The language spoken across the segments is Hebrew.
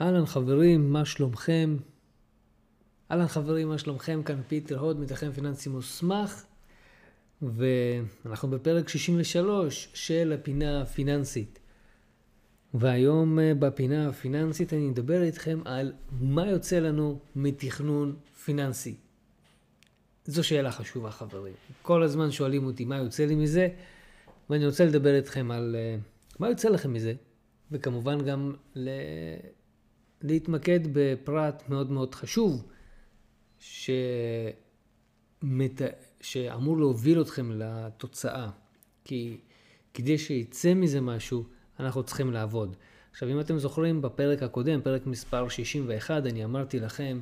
אהלן חברים, מה שלומכם? אהלן חברים, מה שלומכם? כאן פיטר הוד, מתכן פיננסי מוסמך, ואנחנו בפרק 63 של הפינה הפיננסית. והיום אה, בפינה הפיננסית אני אדבר איתכם על מה יוצא לנו מתכנון פיננסי. זו שאלה חשובה חברים. כל הזמן שואלים אותי מה יוצא לי מזה, ואני רוצה לדבר איתכם על uh, מה יוצא לכם מזה, וכמובן גם ל... להתמקד בפרט מאוד מאוד חשוב, שמת... שאמור להוביל אתכם לתוצאה. כי כדי שיצא מזה משהו, אנחנו צריכים לעבוד. עכשיו, אם אתם זוכרים, בפרק הקודם, פרק מספר 61, אני אמרתי לכם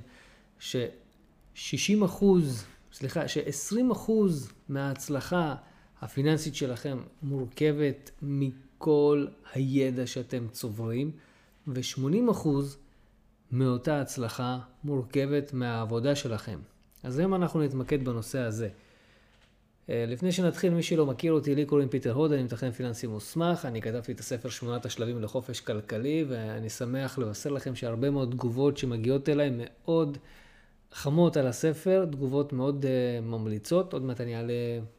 ש-60 אחוז, סליחה, ש-20 אחוז מההצלחה הפיננסית שלכם מורכבת מכל הידע שאתם צוברים, ו-80 אחוז מאותה הצלחה מורכבת מהעבודה שלכם. אז היום אנחנו נתמקד בנושא הזה. אה, לפני שנתחיל, מי שלא מכיר אותי, לי קוראים פיטר הוד, אני מתכנן פיננסי מוסמך, אני כתבתי את הספר שמונת השלבים לחופש כלכלי, ואני שמח לבשר לכם שהרבה מאוד תגובות שמגיעות אליי מאוד חמות על הספר, תגובות מאוד uh, ממליצות, עוד מעט אני אעלה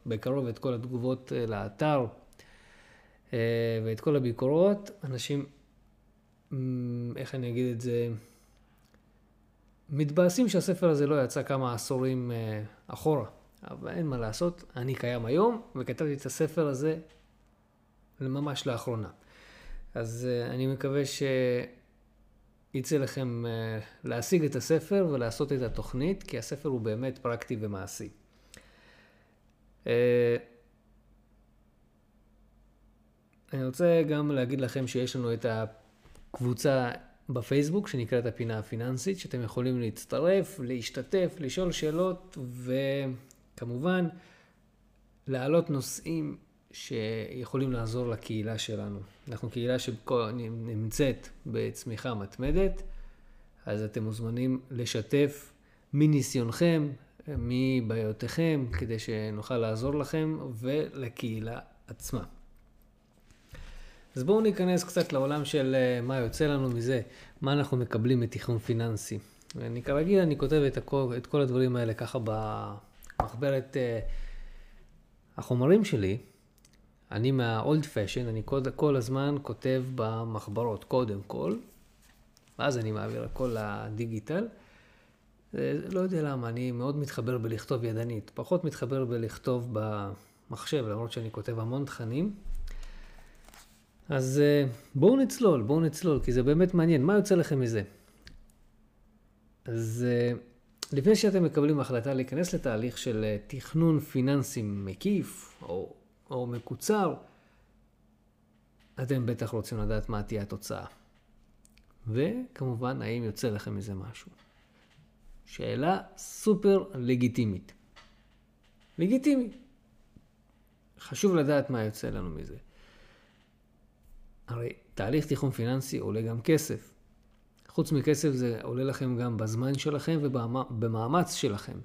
בקרוב את כל התגובות uh, לאתר uh, ואת כל הביקורות, אנשים, um, איך אני אגיד את זה, מתבאסים שהספר הזה לא יצא כמה עשורים uh, אחורה. אבל אין מה לעשות, אני קיים היום, וכתבתי את הספר הזה ממש לאחרונה. אז uh, אני מקווה שיצא לכם uh, להשיג את הספר ולעשות את התוכנית, כי הספר הוא באמת פרקטי ומעשי. אני רוצה גם להגיד לכם שיש לנו את הקבוצה בפייסבוק שנקראת הפינה הפיננסית, שאתם יכולים להצטרף, להשתתף, לשאול שאלות וכמובן להעלות נושאים שיכולים לעזור לקהילה שלנו. אנחנו קהילה שנמצאת בצמיחה מתמדת, אז אתם מוזמנים לשתף מניסיונכם, מבעיותיכם, כדי שנוכל לעזור לכם ולקהילה עצמה. אז בואו ניכנס קצת לעולם של אה, מה יוצא לנו מזה, מה אנחנו מקבלים מתכנון פיננסי. ואני כרגיל, אני כותב את, הכל, את כל הדברים האלה ככה במחברת uh, החומרים שלי. אני מה-old fashion, אני כל, כל הזמן כותב במחברות קודם כל, ואז אני מעביר הכל לדיגיטל. לא יודע למה, אני מאוד מתחבר בלכתוב ידנית, פחות מתחבר בלכתוב במחשב, למרות שאני כותב המון תכנים. אז אה, בואו נצלול, בואו נצלול, כי זה באמת מעניין. מה יוצא לכם מזה? אז אה, לפני שאתם מקבלים החלטה להיכנס לתהליך של אה, תכנון פיננסי מקיף או, או מקוצר, אתם בטח רוצים לדעת מה תהיה התוצאה. וכמובן, האם יוצא לכם מזה משהו. שאלה סופר לגיטימית. לגיטימי. חשוב לדעת מה יוצא לנו מזה. הרי תהליך תיכון פיננסי עולה גם כסף. חוץ מכסף זה עולה לכם גם בזמן שלכם ובמאמץ שלכם.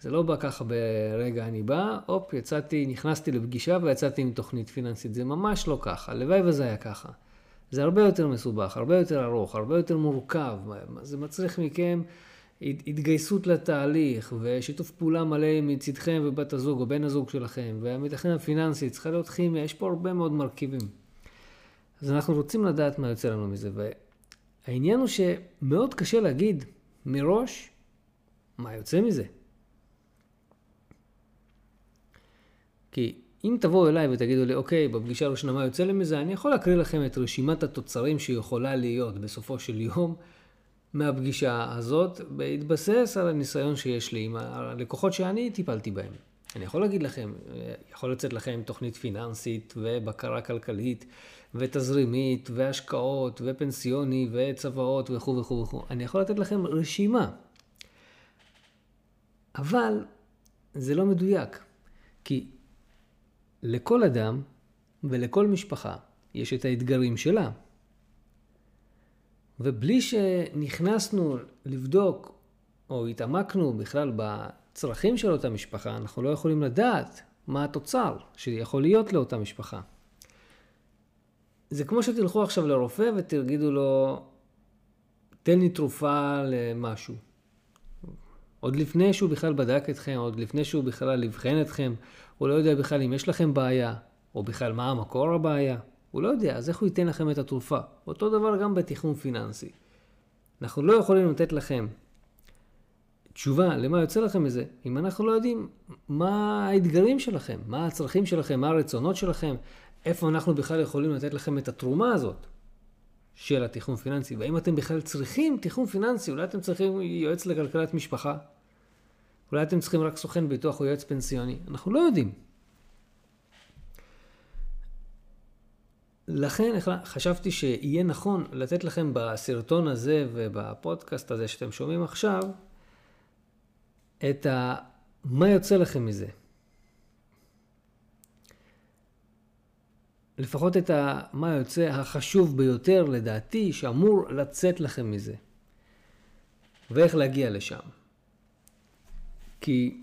זה לא בא ככה ברגע אני בא, הופ, יצאתי, נכנסתי לפגישה ויצאתי עם תוכנית פיננסית. זה ממש לא ככה, הלוואי וזה היה ככה. זה הרבה יותר מסובך, הרבה יותר ארוך, הרבה יותר מורכב. זה מצריך מכם התגייסות לתהליך ושיתוף פעולה מלא מצדכם ובת הזוג או בן הזוג שלכם, והמתכנן הפיננסי צריכה להיות כימיה, יש פה הרבה מאוד מרכיבים. אז אנחנו רוצים לדעת מה יוצא לנו מזה, והעניין הוא שמאוד קשה להגיד מראש מה יוצא מזה. כי אם תבואו אליי ותגידו לי, אוקיי, בפגישה הראשונה מה יוצא לי מזה, אני יכול להקריא לכם את רשימת התוצרים שיכולה להיות בסופו של יום מהפגישה הזאת, בהתבסס על הניסיון שיש לי עם הלקוחות שאני טיפלתי בהם. אני יכול להגיד לכם, יכול לצאת לכם תוכנית פיננסית ובקרה כלכלית ותזרימית והשקעות ופנסיוני וצוואות וכו' וכו' וכו'. אני יכול לתת לכם רשימה. אבל זה לא מדויק, כי לכל אדם ולכל משפחה יש את האתגרים שלה. ובלי שנכנסנו לבדוק או התעמקנו בכלל הצרכים של אותה משפחה, אנחנו לא יכולים לדעת מה התוצר שיכול להיות לאותה משפחה. זה כמו שתלכו עכשיו לרופא ותגידו לו, תן לי תרופה למשהו. עוד לפני שהוא בכלל בדק אתכם, עוד לפני שהוא בכלל אבחן אתכם, הוא לא יודע בכלל אם יש לכם בעיה, או בכלל מה המקור הבעיה. הוא לא יודע, אז איך הוא ייתן לכם את התרופה? אותו דבר גם בתכנון פיננסי. אנחנו לא יכולים לתת לכם תשובה למה יוצא לכם מזה, אם אנחנו לא יודעים מה האתגרים שלכם, מה הצרכים שלכם, מה הרצונות שלכם, איפה אנחנו בכלל יכולים לתת לכם את התרומה הזאת של התכנון פיננסי, והאם אתם בכלל צריכים תכנון פיננסי, אולי אתם צריכים יועץ לכלכלת משפחה, אולי אתם צריכים רק סוכן ביטוח או יועץ פנסיוני, אנחנו לא יודעים. לכן חשבתי שיהיה נכון לתת לכם בסרטון הזה ובפודקאסט הזה שאתם שומעים עכשיו, את ה... מה יוצא לכם מזה. לפחות את. מה יוצא החשוב ביותר לדעתי שאמור לצאת לכם מזה. ואיך להגיע לשם. כי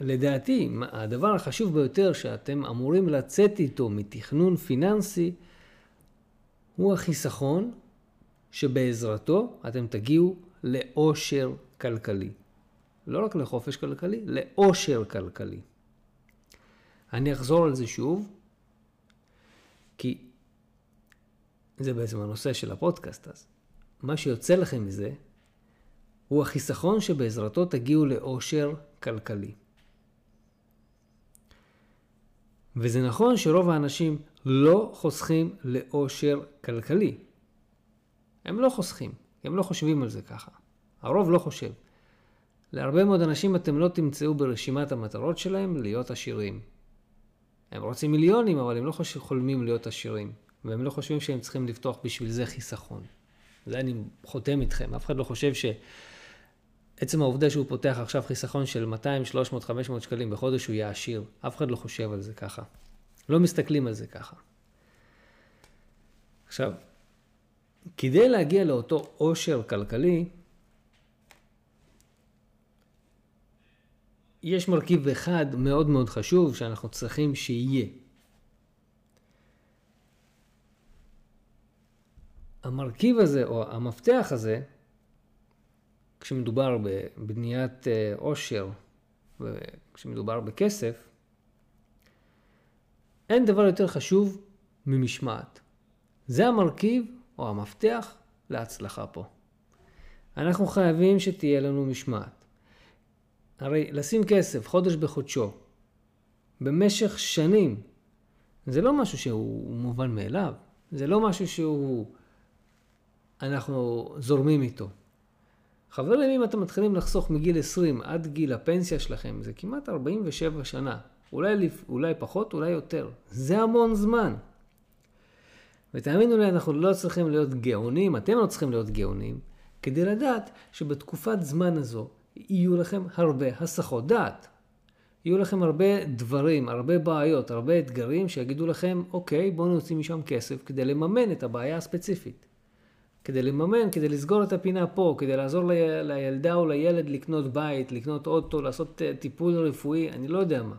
לדעתי, הדבר החשוב ביותר שאתם אמורים לצאת איתו מתכנון פיננסי, הוא החיסכון שבעזרתו אתם תגיעו לאושר כלכלי. לא רק לחופש כלכלי, לאושר כלכלי. אני אחזור על זה שוב, כי זה בעצם הנושא של הפודקאסט אז. מה שיוצא לכם מזה, הוא החיסכון שבעזרתו תגיעו לאושר כלכלי. וזה נכון שרוב האנשים לא חוסכים לאושר כלכלי. הם לא חוסכים, הם לא חושבים על זה ככה. הרוב לא חושב. להרבה מאוד אנשים אתם לא תמצאו ברשימת המטרות שלהם להיות עשירים. הם רוצים מיליונים, אבל הם לא חולמים להיות עשירים. והם לא חושבים שהם צריכים לפתוח בשביל זה חיסכון. זה אני חותם איתכם. אף אחד לא חושב שעצם העובדה שהוא פותח עכשיו חיסכון של 200, 300, 500 שקלים בחודש הוא יהיה עשיר. אף אחד לא חושב על זה ככה. לא מסתכלים על זה ככה. עכשיו, כדי להגיע לאותו עושר כלכלי, יש מרכיב אחד מאוד מאוד חשוב שאנחנו צריכים שיהיה. המרכיב הזה, או המפתח הזה, כשמדובר בבניית אה, עושר, כשמדובר בכסף, אין דבר יותר חשוב ממשמעת. זה המרכיב או המפתח להצלחה פה. אנחנו חייבים שתהיה לנו משמעת. הרי לשים כסף חודש בחודשו במשך שנים זה לא משהו שהוא מובן מאליו, זה לא משהו שהוא אנחנו זורמים איתו. חברים, אם אתם מתחילים לחסוך מגיל 20 עד גיל הפנסיה שלכם, זה כמעט 47 שנה. אולי, אולי פחות, אולי יותר. זה המון זמן. ותאמינו לי, אנחנו לא צריכים להיות גאונים, אתם לא צריכים להיות גאונים, כדי לדעת שבתקופת זמן הזו יהיו לכם הרבה הסחות דעת. יהיו לכם הרבה דברים, הרבה בעיות, הרבה אתגרים שיגידו לכם, אוקיי, בואו נוציא משם כסף כדי לממן את הבעיה הספציפית. כדי לממן, כדי לסגור את הפינה פה, כדי לעזור ל- לילדה או לילד לקנות בית, לקנות אוטו, לעשות אה, טיפול רפואי, אני לא יודע מה.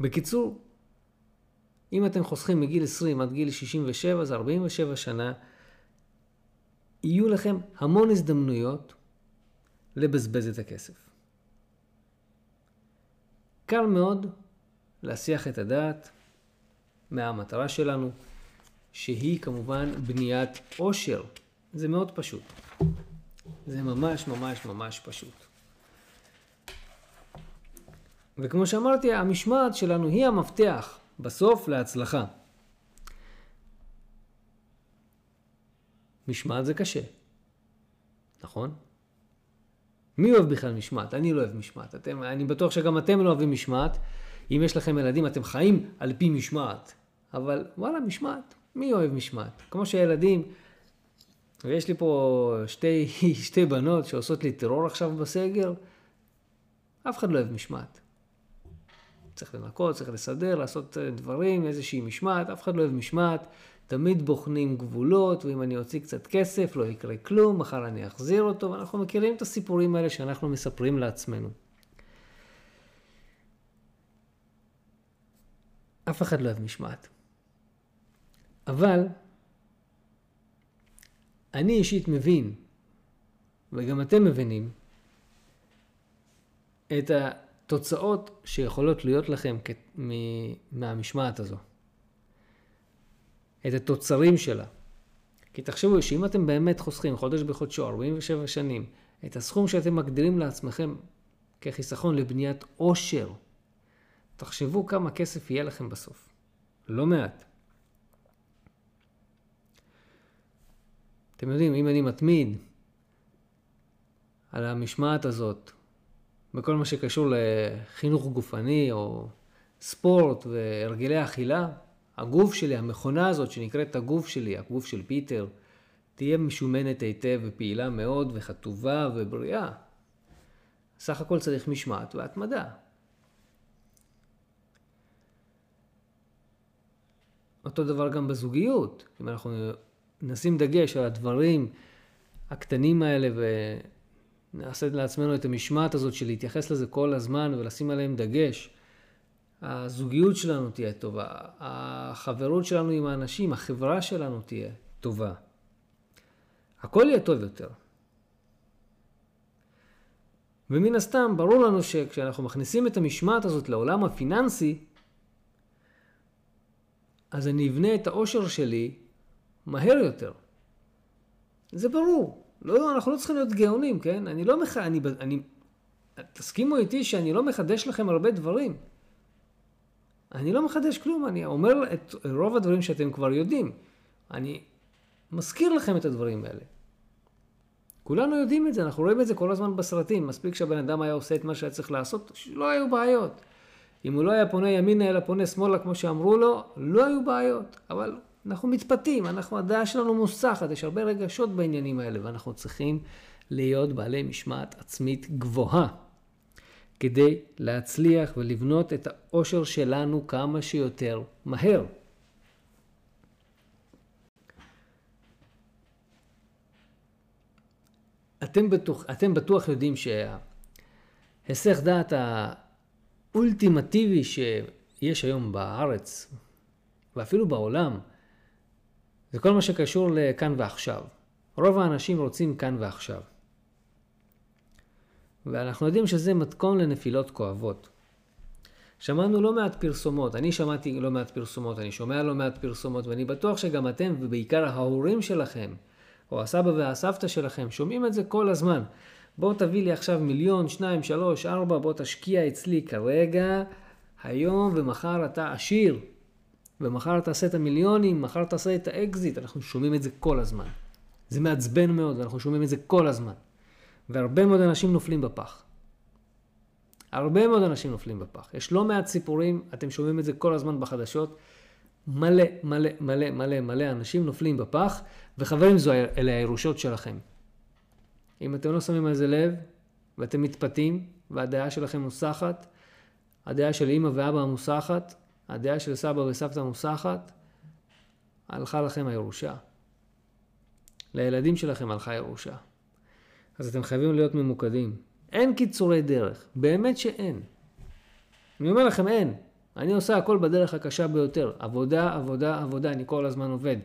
בקיצור, אם אתם חוסכים מגיל 20 עד גיל 67, זה 47 שנה יהיו לכם המון הזדמנויות לבזבז את הכסף. קל מאוד להסיח את הדעת מהמטרה שלנו, שהיא כמובן בניית עושר. זה מאוד פשוט. זה ממש ממש ממש פשוט. וכמו שאמרתי, המשמעת שלנו היא המפתח בסוף להצלחה. משמעת זה קשה, נכון? מי אוהב בכלל משמעת? אני לא אוהב משמעת. אתם, אני בטוח שגם אתם לא אוהבים משמעת. אם יש לכם ילדים, אתם חיים על פי משמעת. אבל וואלה, משמעת. מי אוהב משמעת? כמו שילדים, ויש לי פה שתי, שתי בנות שעושות לי טרור עכשיו בסגר, אף אחד לא אוהב משמעת. צריך לנקות, צריך לסדר, לעשות דברים, איזושהי משמעת, אף אחד לא אוהב משמעת. תמיד בוחנים גבולות, ואם אני אוציא קצת כסף לא יקרה כלום, מחר אני אחזיר אותו, ואנחנו מכירים את הסיפורים האלה שאנחנו מספרים לעצמנו. אף אחד לא אוהב משמעת. אבל אני אישית מבין, וגם אתם מבינים, את התוצאות שיכולות להיות לכם מהמשמעת הזו. את התוצרים שלה. כי תחשבו שאם אתם באמת חוסכים חודש בחודשו, 47 שנים, את הסכום שאתם מגדירים לעצמכם כחיסכון לבניית עושר, תחשבו כמה כסף יהיה לכם בסוף. לא מעט. אתם יודעים, אם אני מתמיד על המשמעת הזאת, בכל מה שקשור לחינוך גופני או ספורט והרגלי אכילה, הגוף שלי, המכונה הזאת שנקראת הגוף שלי, הגוף של פיטר, תהיה משומנת היטב ופעילה מאוד וחטובה ובריאה. סך הכל צריך משמעת והתמדה. אותו דבר גם בזוגיות. אם אנחנו נשים דגש על הדברים הקטנים האלה ונעשה לעצמנו את המשמעת הזאת של להתייחס לזה כל הזמן ולשים עליהם דגש, הזוגיות שלנו תהיה טובה, החברות שלנו עם האנשים, החברה שלנו תהיה טובה. הכל יהיה טוב יותר. ומן הסתם, ברור לנו שכשאנחנו מכניסים את המשמעת הזאת לעולם הפיננסי, אז אני אבנה את האושר שלי מהר יותר. זה ברור. לא, אנחנו לא צריכים להיות גאונים, כן? אני לא מח... אני, אני... תסכימו איתי שאני לא מחדש לכם הרבה דברים. אני לא מחדש כלום, אני אומר את רוב הדברים שאתם כבר יודעים. אני מזכיר לכם את הדברים האלה. כולנו יודעים את זה, אנחנו רואים את זה כל הזמן בסרטים. מספיק שהבן אדם היה עושה את מה שהיה צריך לעשות, לא היו בעיות. אם הוא לא היה פונה ימינה אלא פונה שמאלה כמו שאמרו לו, לא היו בעיות. אבל אנחנו מתפתים, אנחנו, הדעה שלנו מוסחת, יש הרבה רגשות בעניינים האלה, ואנחנו צריכים להיות בעלי משמעת עצמית גבוהה. כדי להצליח ולבנות את האושר שלנו כמה שיותר מהר. אתם בטוח, אתם בטוח יודעים שההיסח דעת האולטימטיבי שיש היום בארץ, ואפילו בעולם, זה כל מה שקשור לכאן ועכשיו. רוב האנשים רוצים כאן ועכשיו. ואנחנו יודעים שזה מתכון לנפילות כואבות. שמענו לא מעט פרסומות, אני שמעתי לא מעט פרסומות, אני שומע לא מעט פרסומות, ואני בטוח שגם אתם, ובעיקר ההורים שלכם, או הסבא והסבתא שלכם, שומעים את זה כל הזמן. בוא תביא לי עכשיו מיליון, שניים, שלוש, ארבע, בוא תשקיע אצלי כרגע, היום ומחר אתה עשיר. ומחר תעשה את המיליונים, מחר תעשה את האקזיט, אנחנו שומעים את זה כל הזמן. זה מעצבן מאוד, ואנחנו שומעים את זה כל הזמן. והרבה מאוד אנשים נופלים בפח. הרבה מאוד אנשים נופלים בפח. יש לא מעט סיפורים, אתם שומעים את זה כל הזמן בחדשות. מלא, מלא, מלא, מלא, מלא אנשים נופלים בפח, וחברים, זו, אלה הירושות שלכם. אם אתם לא שמים על זה לב, ואתם מתפתים, והדעה שלכם מוסחת, הדעה של אימא ואבא המוסחת, הדעה של סבא וסבתא המוסחת, הלכה לכם הירושה. לילדים שלכם הלכה ירושה. אז אתם חייבים להיות ממוקדים. אין קיצורי דרך, באמת שאין. אני אומר לכם, אין. אני עושה הכל בדרך הקשה ביותר. עבודה, עבודה, עבודה, אני כל הזמן עובד.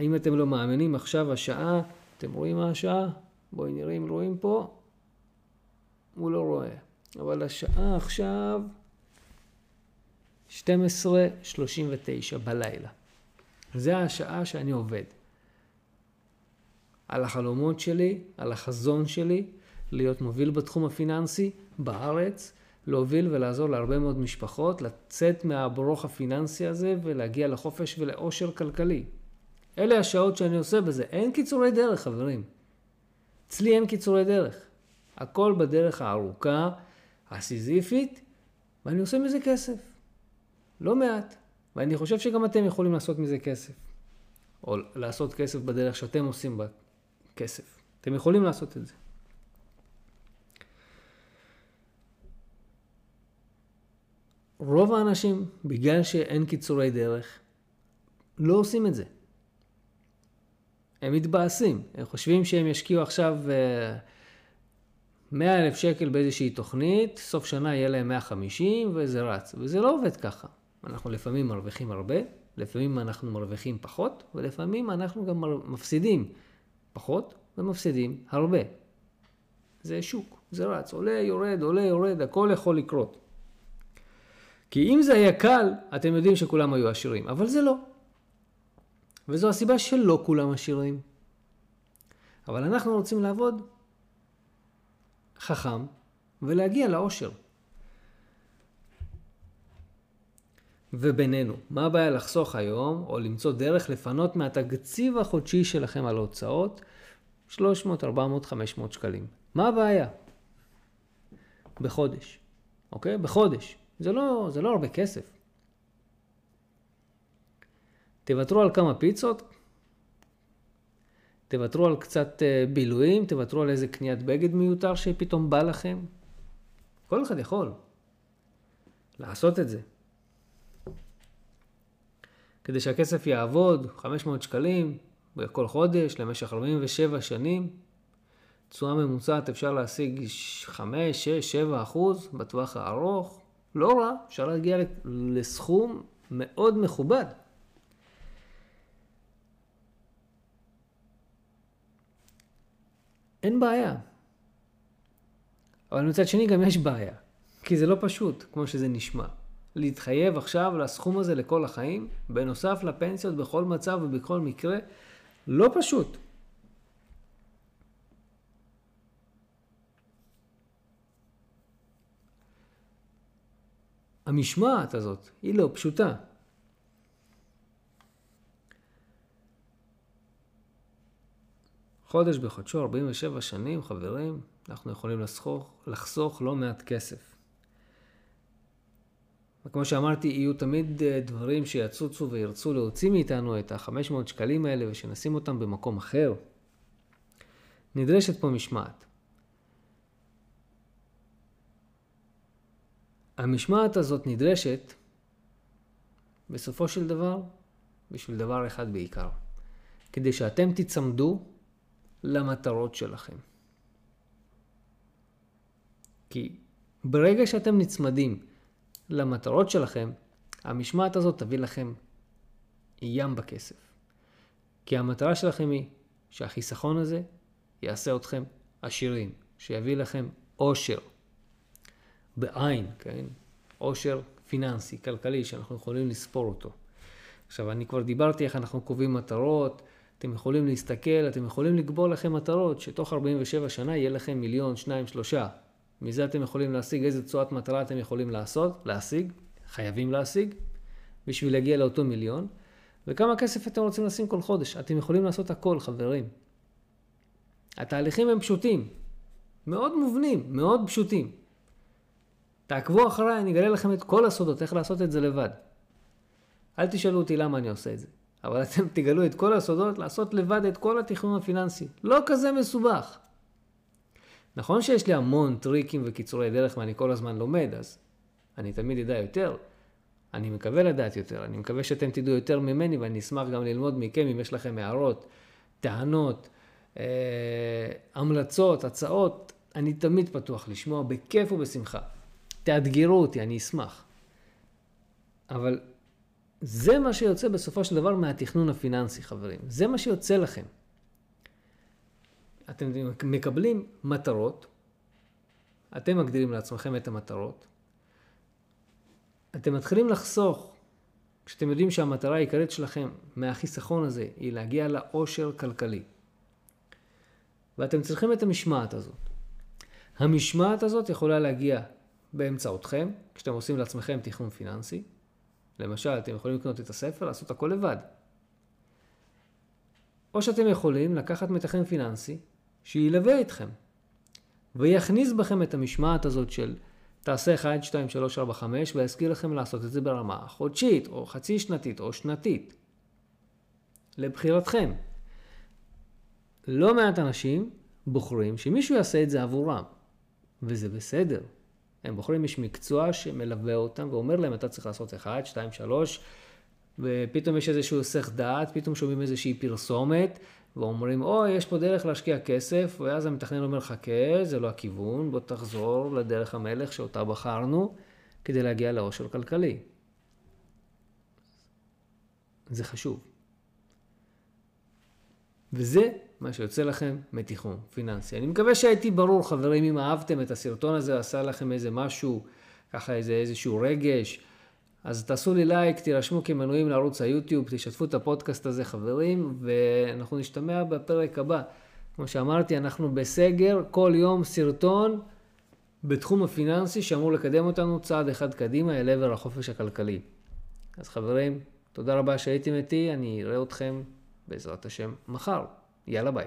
אם אתם לא מאמינים, עכשיו השעה, אתם רואים מה השעה? בואי נראה אם רואים פה. הוא לא רואה. אבל השעה עכשיו 12:39 בלילה. זה השעה שאני עובד. על החלומות שלי, על החזון שלי, להיות מוביל בתחום הפיננסי בארץ, להוביל ולעזור להרבה מאוד משפחות, לצאת מהברוך הפיננסי הזה ולהגיע לחופש ולאושר כלכלי. אלה השעות שאני עושה בזה. אין קיצורי דרך, חברים. אצלי אין קיצורי דרך. הכל בדרך הארוכה, הסיזיפית, ואני עושה מזה כסף. לא מעט. ואני חושב שגם אתם יכולים לעשות מזה כסף. או לעשות כסף בדרך שאתם עושים בה כסף. אתם יכולים לעשות את זה. רוב האנשים, בגלל שאין קיצורי דרך, לא עושים את זה. הם מתבאסים, הם חושבים שהם ישקיעו עכשיו 100 אה, אלף שקל באיזושהי תוכנית, סוף שנה יהיה להם 150 וזה רץ, וזה לא עובד ככה. אנחנו לפעמים מרוויחים הרבה, לפעמים אנחנו מרוויחים פחות, ולפעמים אנחנו גם מפסידים פחות ומפסידים הרבה. זה שוק, זה רץ, עולה, יורד, עולה, יורד, הכל יכול לקרות. כי אם זה היה קל, אתם יודעים שכולם היו עשירים, אבל זה לא. וזו הסיבה שלא כולם עשירים. אבל אנחנו רוצים לעבוד חכם ולהגיע לאושר. ובינינו, מה הבעיה לחסוך היום, או למצוא דרך לפנות מהתקציב החודשי שלכם על הוצאות 300, 400, 500 שקלים? מה הבעיה? בחודש, אוקיי? בחודש. זה לא, זה לא הרבה כסף. תוותרו על כמה פיצות, תוותרו על קצת אה, בילויים, תוותרו על איזה קניית בגד מיותר שפתאום בא לכם. כל אחד יכול לעשות את זה. כדי שהכסף יעבוד 500 שקלים בכל חודש למשך 47 שנים, תשואה ממוצעת אפשר להשיג 5, 6, 7 אחוז בטווח הארוך. לא רע, אפשר להגיע לסכום מאוד מכובד. אין בעיה. אבל מצד שני גם יש בעיה, כי זה לא פשוט, כמו שזה נשמע. להתחייב עכשיו לסכום הזה לכל החיים, בנוסף לפנסיות בכל מצב ובכל מקרה, לא פשוט. המשמעת הזאת היא לא פשוטה. חודש בחודשו, 47 שנים, חברים, אנחנו יכולים לחסוך, לחסוך לא מעט כסף. וכמו שאמרתי, יהיו תמיד אה, דברים שיצוצו וירצו להוציא מאיתנו את ה-500 שקלים האלה ושנשים אותם במקום אחר. נדרשת פה משמעת. המשמעת הזאת נדרשת בסופו של דבר בשביל דבר אחד בעיקר, כדי שאתם תיצמדו למטרות שלכם. כי ברגע שאתם נצמדים למטרות שלכם, המשמעת הזאת תביא לכם ים בכסף. כי המטרה שלכם היא שהחיסכון הזה יעשה אתכם עשירים, שיביא לכם עושר. בעין, כן? עושר פיננסי, כלכלי, שאנחנו יכולים לספור אותו. עכשיו, אני כבר דיברתי איך אנחנו קובעים מטרות, אתם יכולים להסתכל, אתם יכולים לקבוע לכם מטרות, שתוך 47 שנה יהיה לכם מיליון, שניים, שלושה. מזה אתם יכולים להשיג איזה תשואת מטרה אתם יכולים לעשות, להשיג, חייבים להשיג, בשביל להגיע לאותו מיליון, וכמה כסף אתם רוצים לשים כל חודש. אתם יכולים לעשות הכל, חברים. התהליכים הם פשוטים, מאוד מובנים, מאוד פשוטים. תעקבו אחריי, אני אגלה לכם את כל הסודות, איך לעשות את זה לבד. אל תשאלו אותי למה אני עושה את זה, אבל אתם תגלו את כל הסודות, לעשות לבד את כל התכנון הפיננסי. לא כזה מסובך. נכון שיש לי המון טריקים וקיצורי דרך ואני כל הזמן לומד, אז אני תמיד אדע יותר. אני מקווה לדעת יותר, אני מקווה שאתם תדעו יותר ממני ואני אשמח גם ללמוד מכם אם יש לכם הערות, טענות, אה, המלצות, הצעות, אני תמיד פתוח לשמוע בכיף ובשמחה. תאתגרו אותי, אני אשמח. אבל זה מה שיוצא בסופו של דבר מהתכנון הפיננסי, חברים. זה מה שיוצא לכם. אתם מקבלים מטרות, אתם מגדירים לעצמכם את המטרות, אתם מתחילים לחסוך, כשאתם יודעים שהמטרה העיקרית שלכם מהחיסכון הזה היא להגיע לאושר כלכלי. ואתם צריכים את המשמעת הזאת. המשמעת הזאת יכולה להגיע באמצעותכם, כשאתם עושים לעצמכם תכנון פיננסי. למשל, אתם יכולים לקנות את הספר, לעשות הכל לבד. או שאתם יכולים לקחת מתכנן פיננסי שילווה אתכם ויכניס בכם את המשמעת הזאת של תעשה 1, 2, 3, 4, 5 ויזכיר לכם לעשות את זה ברמה חודשית או חצי שנתית או שנתית. לבחירתכם. לא מעט אנשים בוחרים שמישהו יעשה את זה עבורם, וזה בסדר. הם בוחרים איש מקצוע שמלווה אותם ואומר להם, אתה צריך לעשות 1, 2, 3, ופתאום יש איזשהו היסח דעת, פתאום שומעים איזושהי פרסומת, ואומרים, או, יש פה דרך להשקיע כסף, ואז המתכנן אומר, חכה, זה לא הכיוון, בוא תחזור לדרך המלך שאותה בחרנו, כדי להגיע לאושר כלכלי. זה חשוב. וזה מה שיוצא לכם מתיכון פיננסי. אני מקווה שהייתי ברור, חברים, אם אהבתם את הסרטון הזה, עשה לכם איזה משהו, ככה איזה איזשהו רגש, אז תעשו לי לייק, תירשמו כמנויים לערוץ היוטיוב, תשתפו את הפודקאסט הזה, חברים, ואנחנו נשתמע בפרק הבא. כמו שאמרתי, אנחנו בסגר, כל יום סרטון בתחום הפיננסי שאמור לקדם אותנו צעד אחד קדימה אל עבר החופש הכלכלי. אז חברים, תודה רבה שהייתם איתי, אני אראה אתכם בעזרת השם מחר. יאללה ביי.